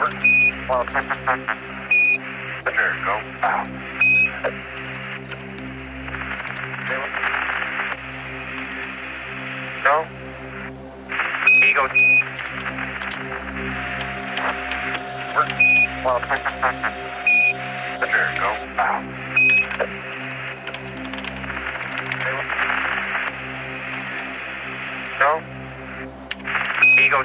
Well, Roger, go. Out. Go. Eagle. Well, Roger, go. Out. Go. Eagle.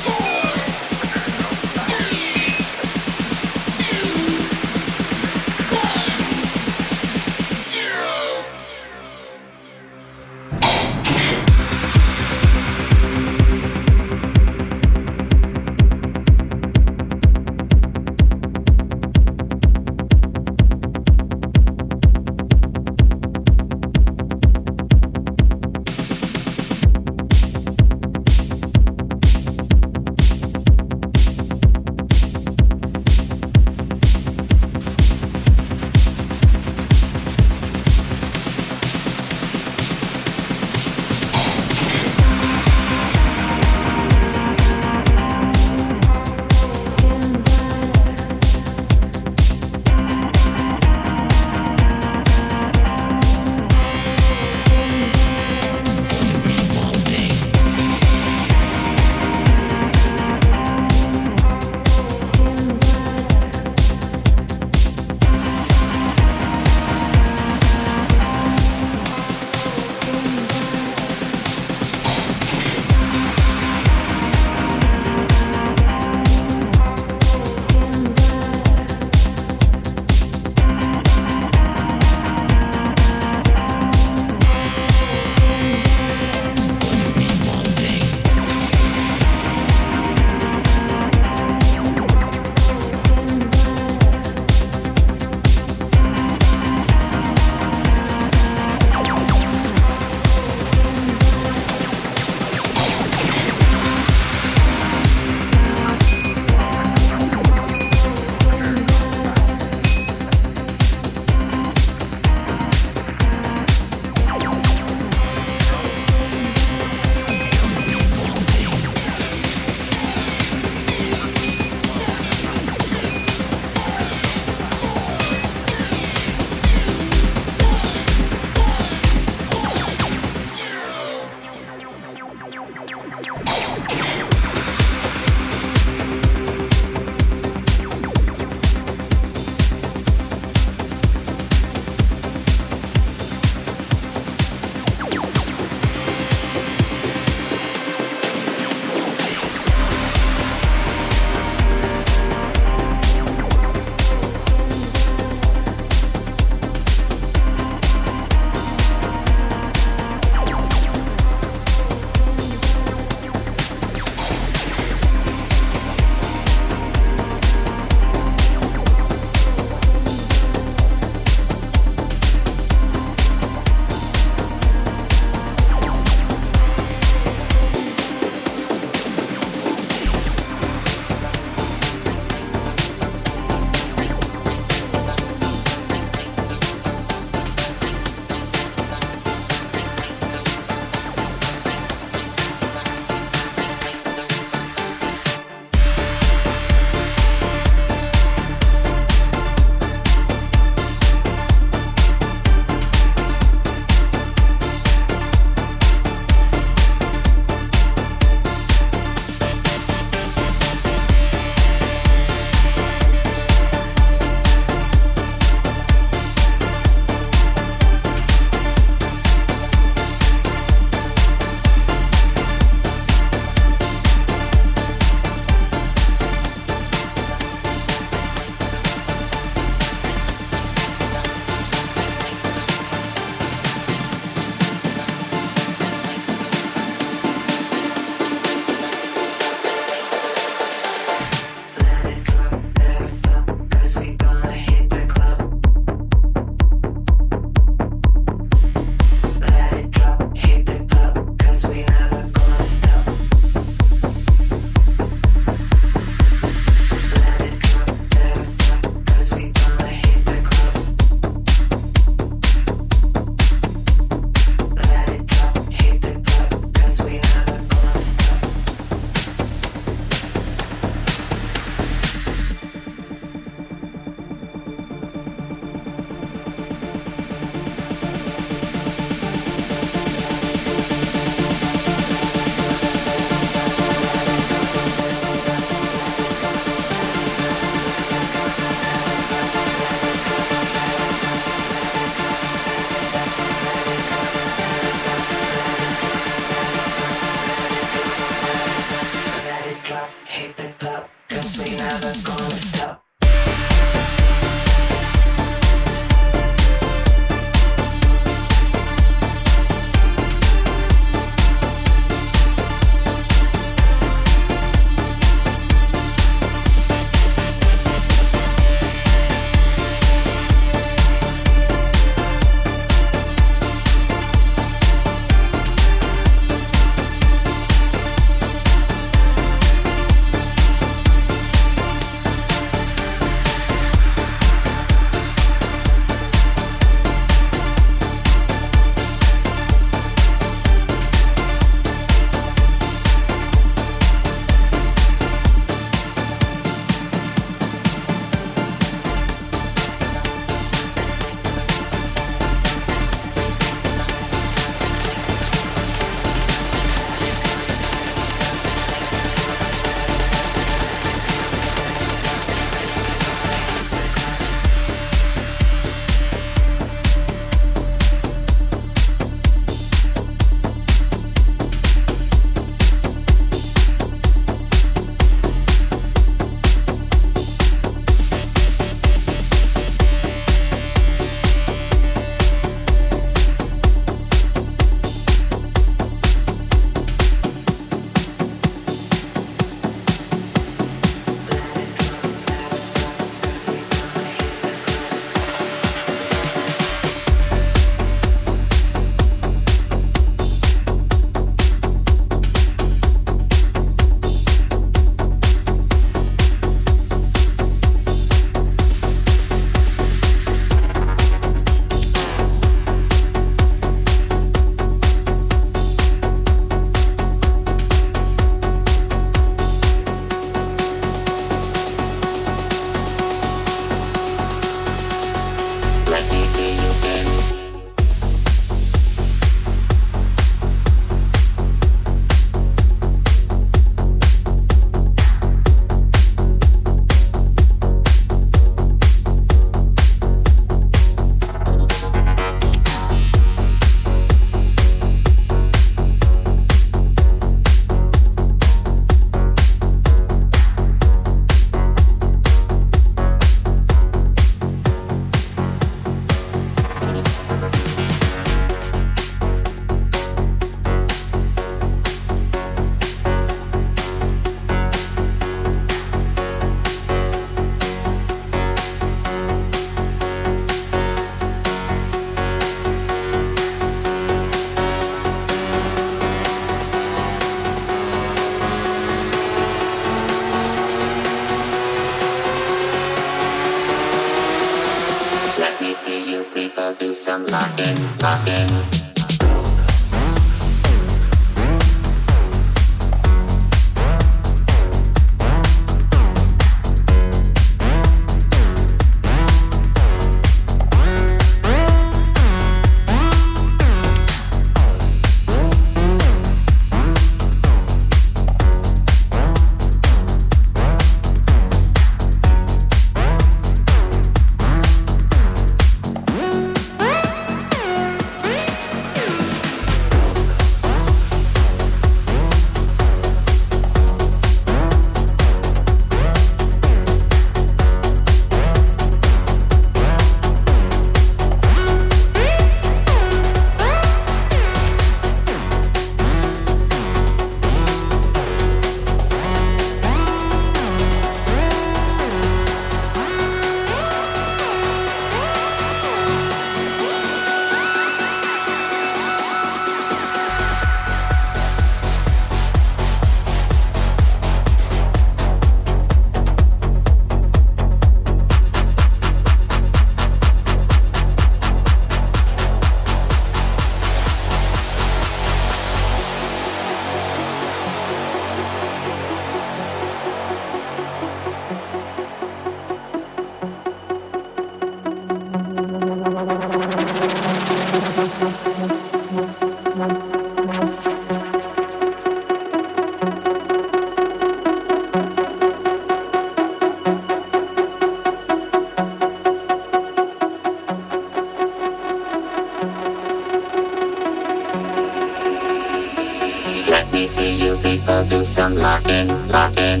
some locking, locking.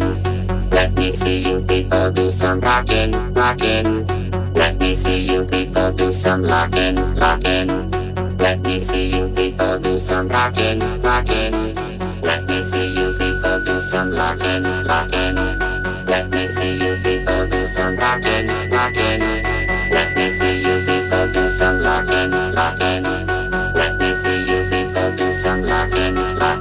Let me see you people do some rocking, rocking. Let me see you people do some locking, locking. Let me see you people do some rocking, rocking. Let me see you people do some locking, locking. Let me see you people do some rocking, rocking. Let me see you people do some locking, locking. Let me see you people do some locking, locking,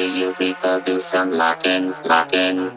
see you people do some locking, locking.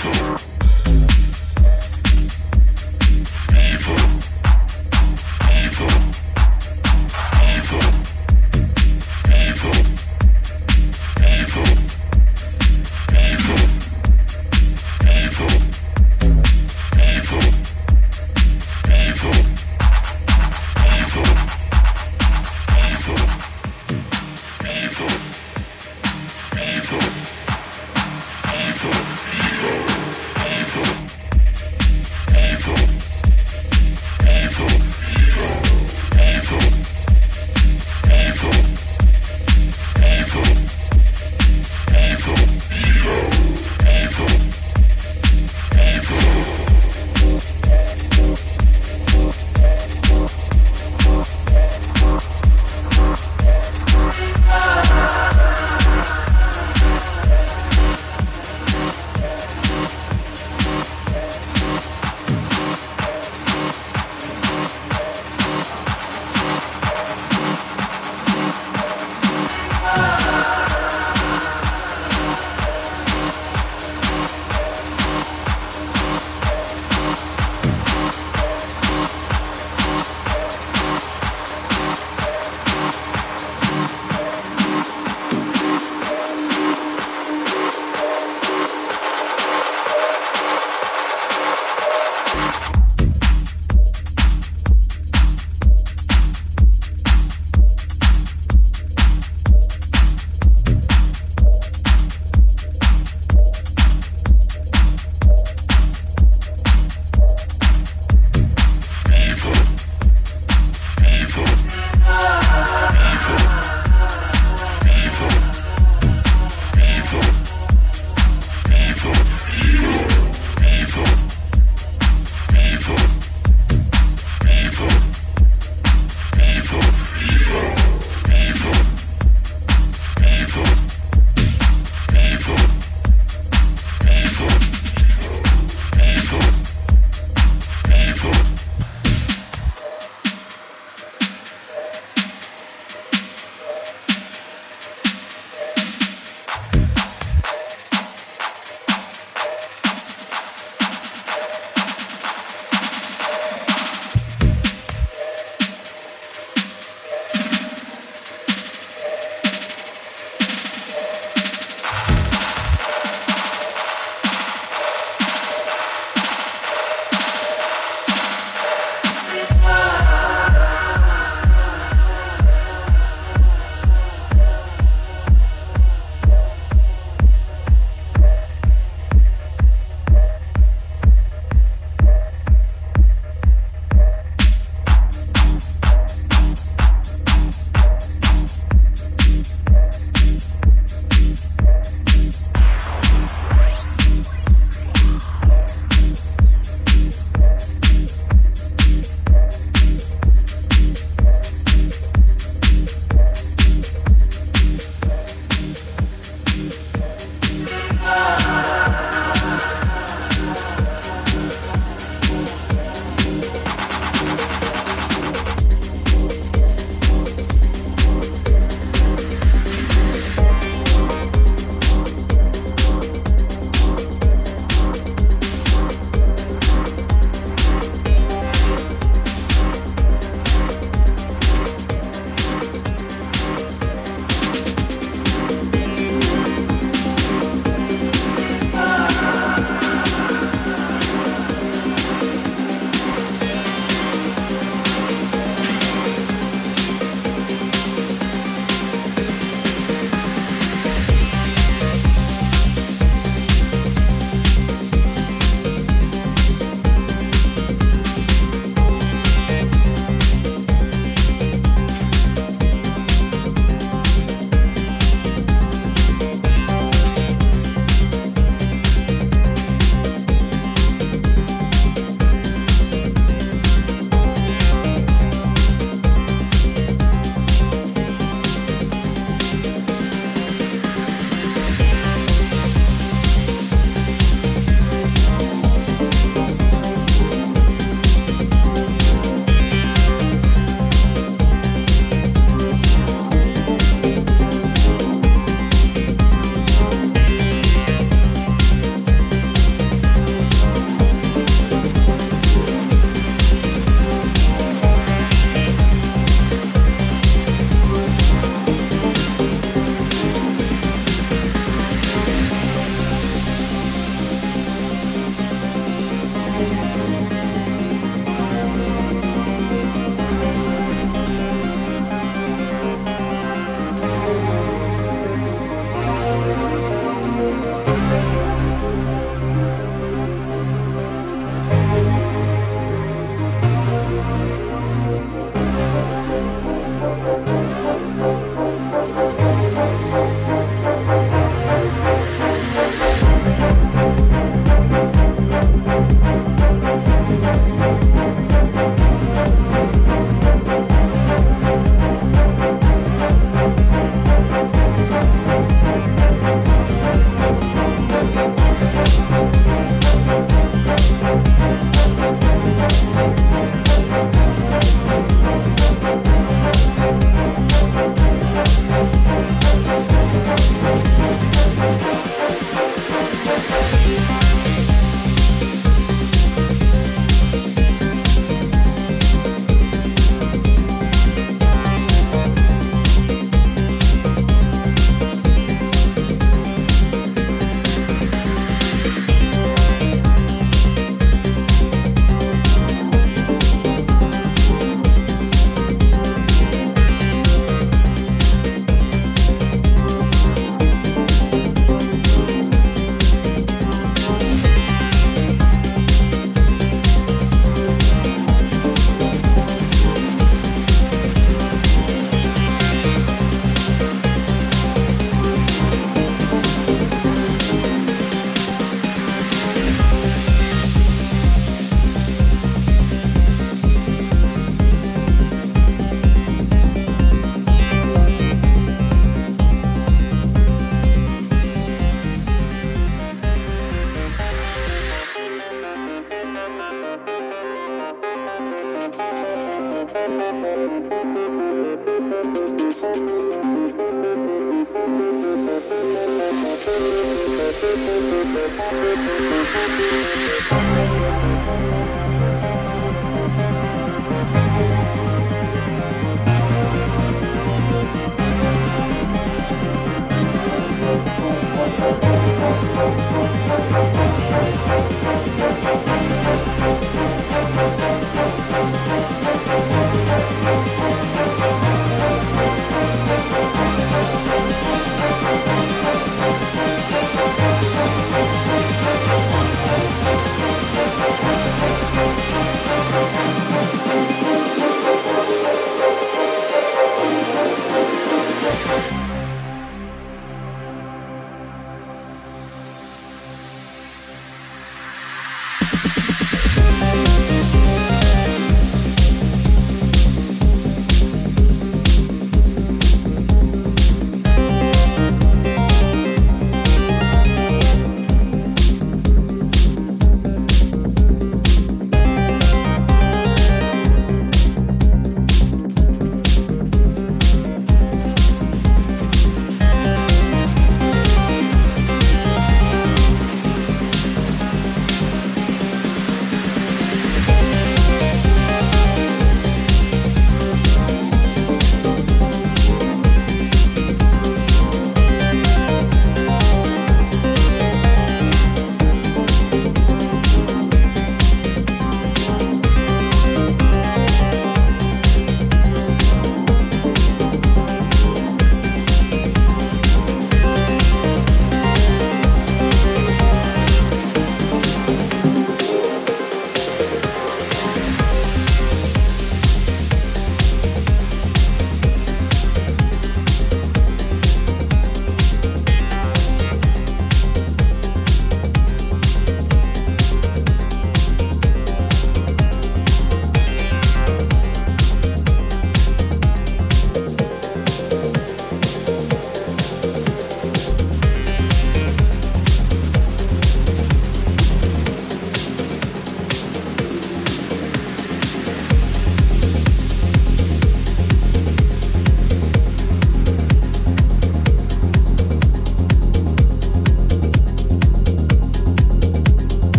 beautiful.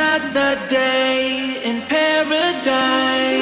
Another day in paradise.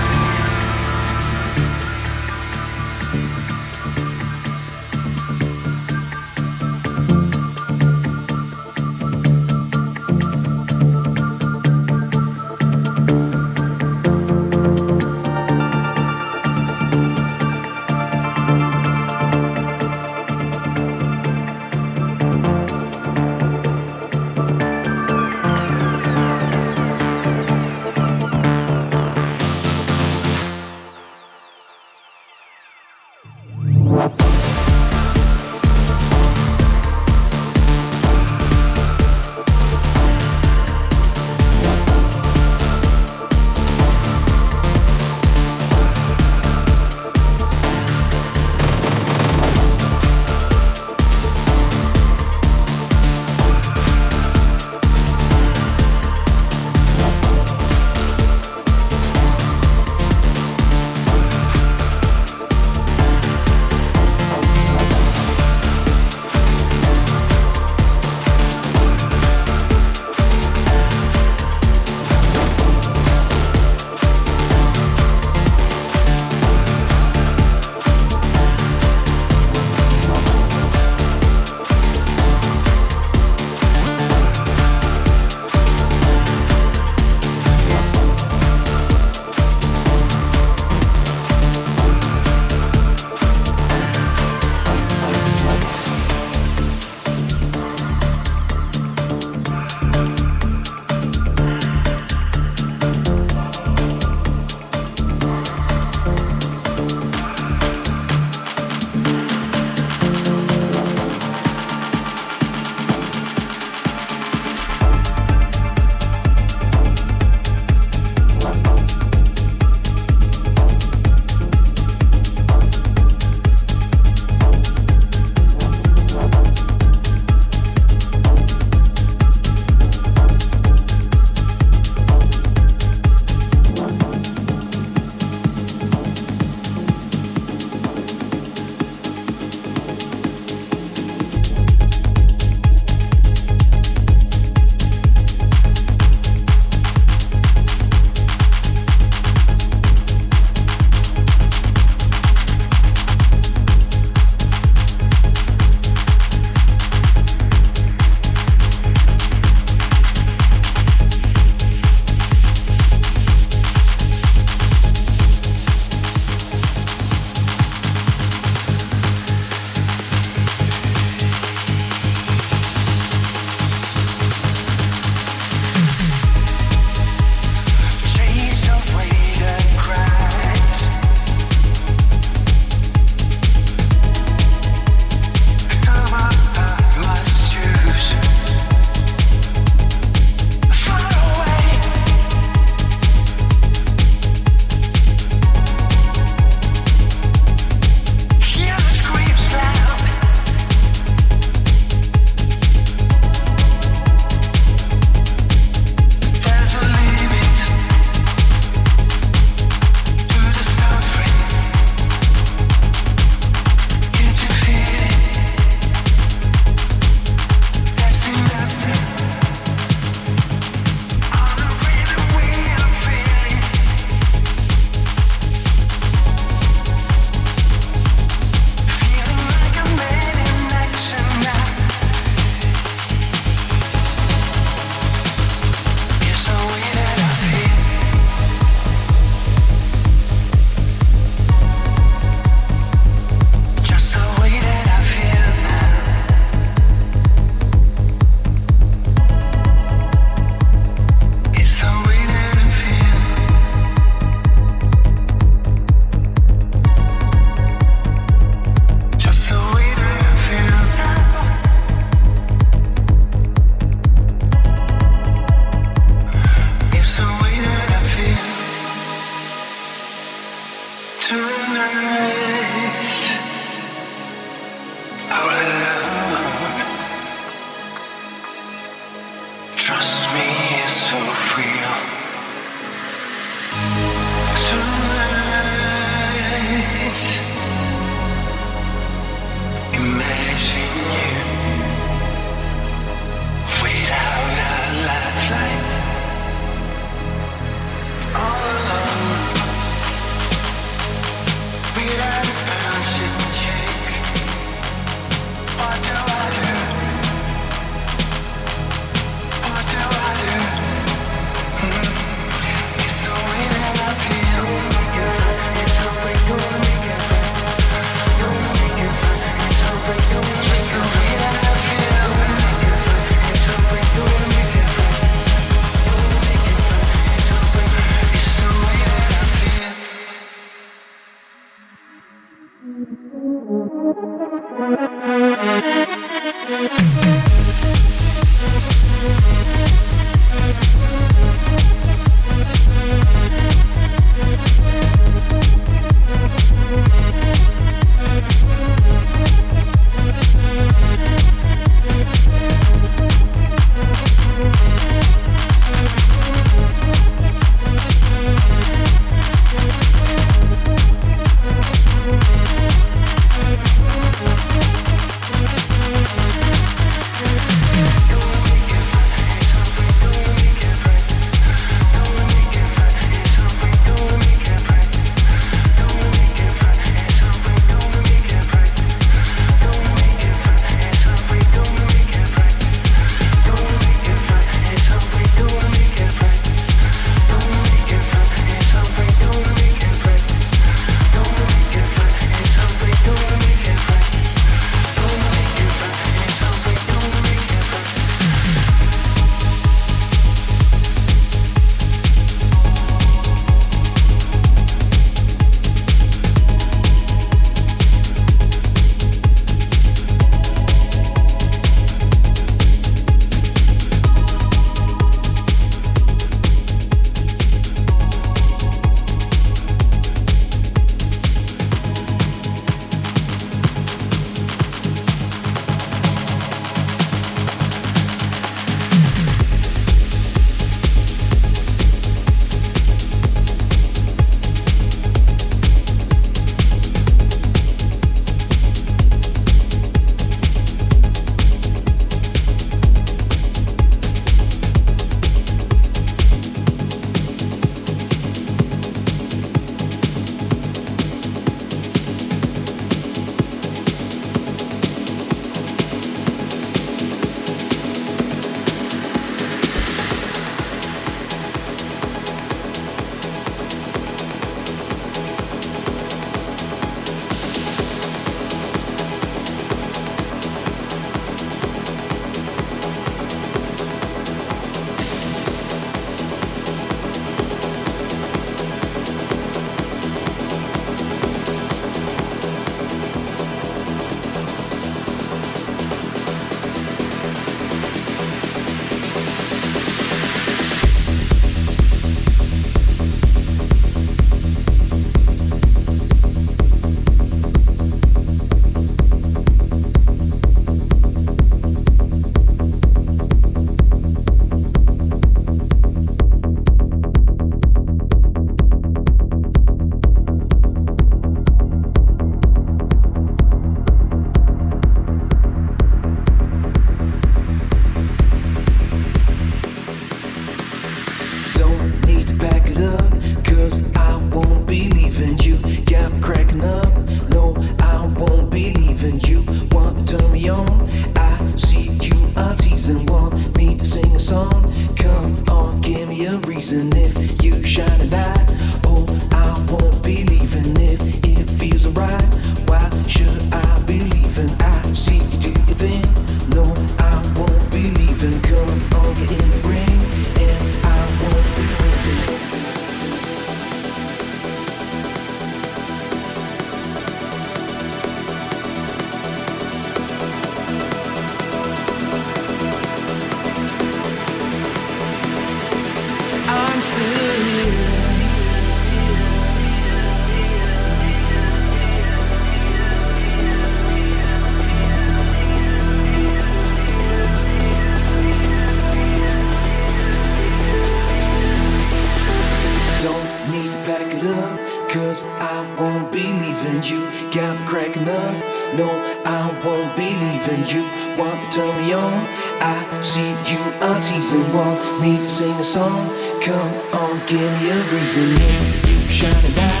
won't be leaving you. Got me cracking up. No, I won't be leaving you. Want to turn me on? I see you on season one. Me to sing a song? Come on, give me a reason. Yeah, you shining light.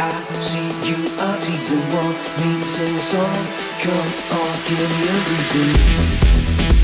I see you are teasing. Want me sing a song? Come on, give me a reason.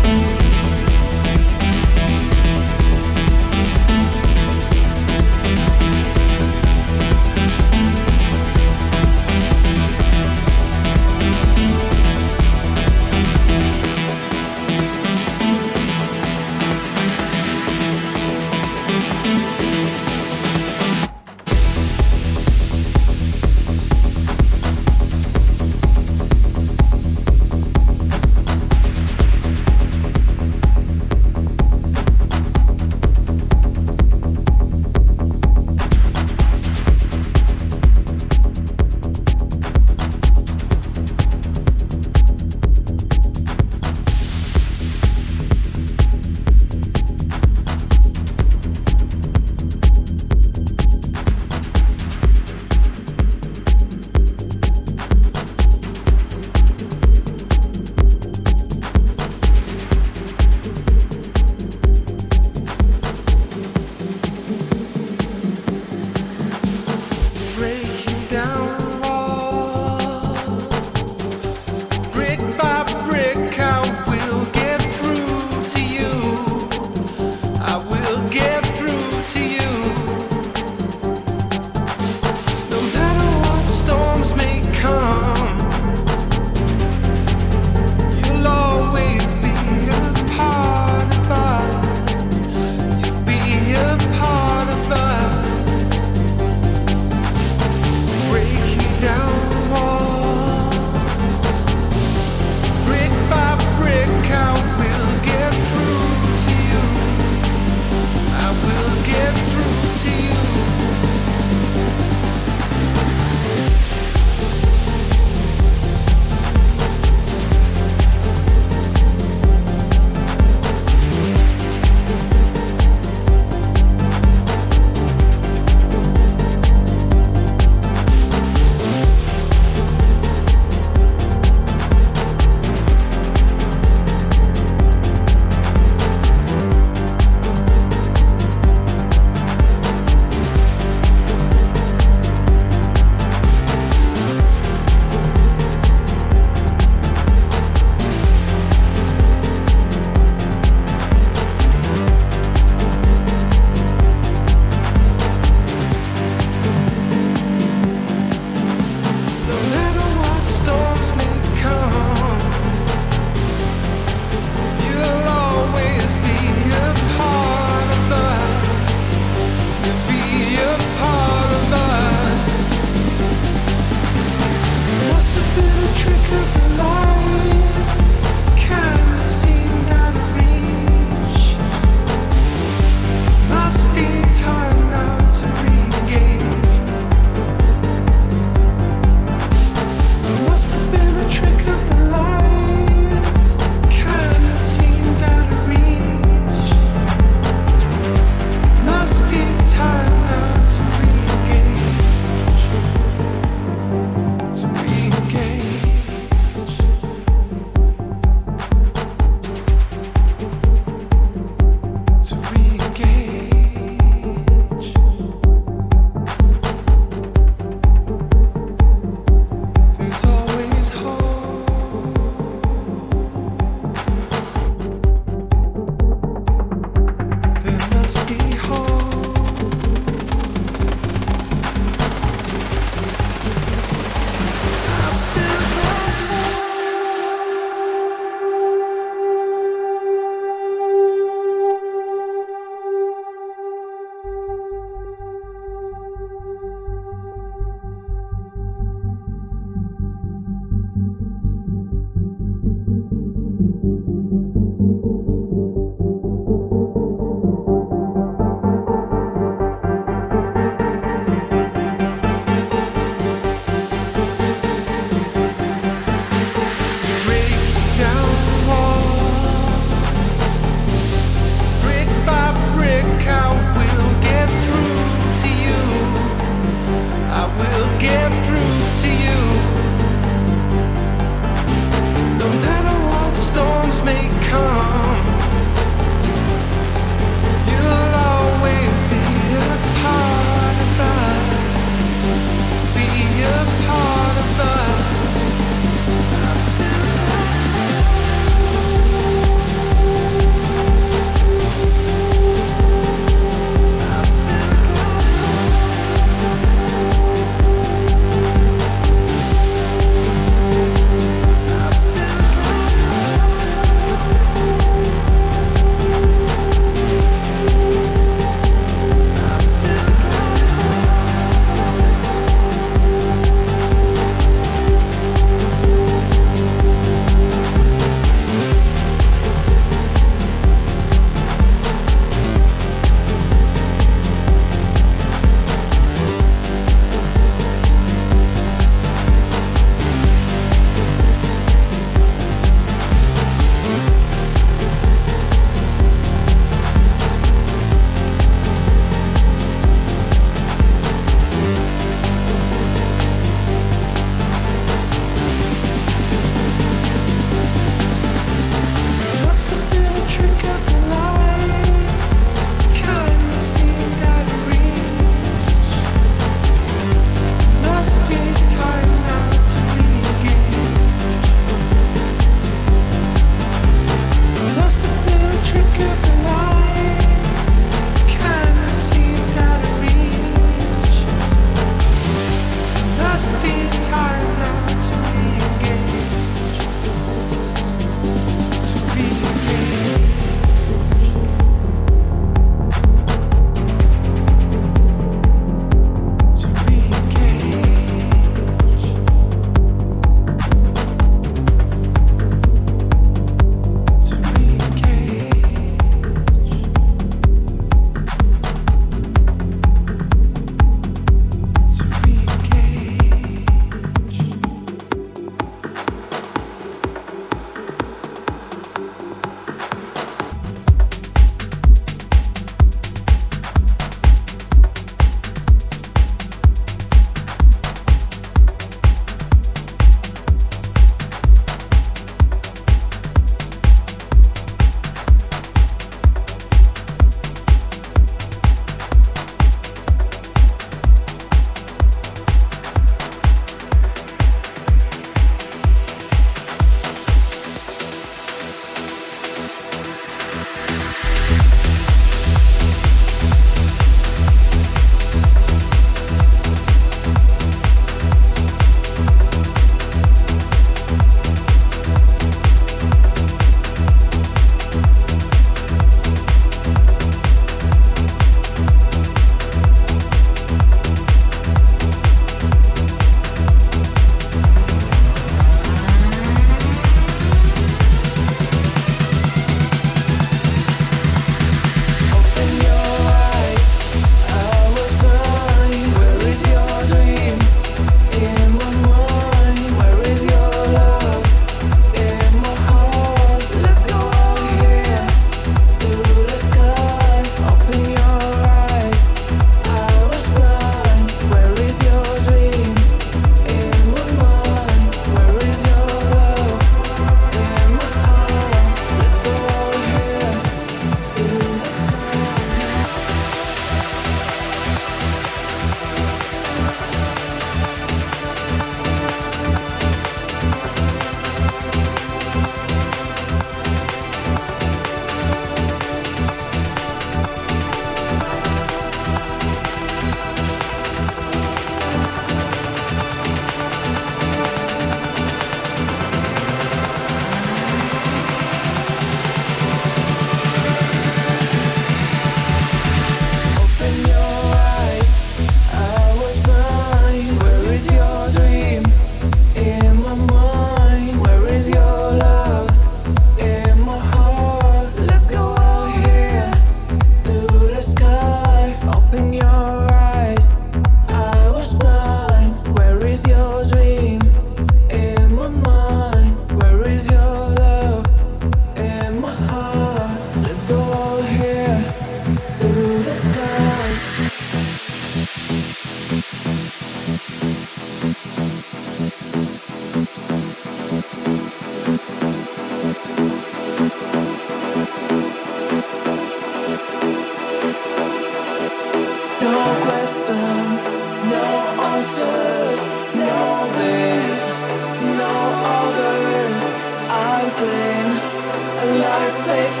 Like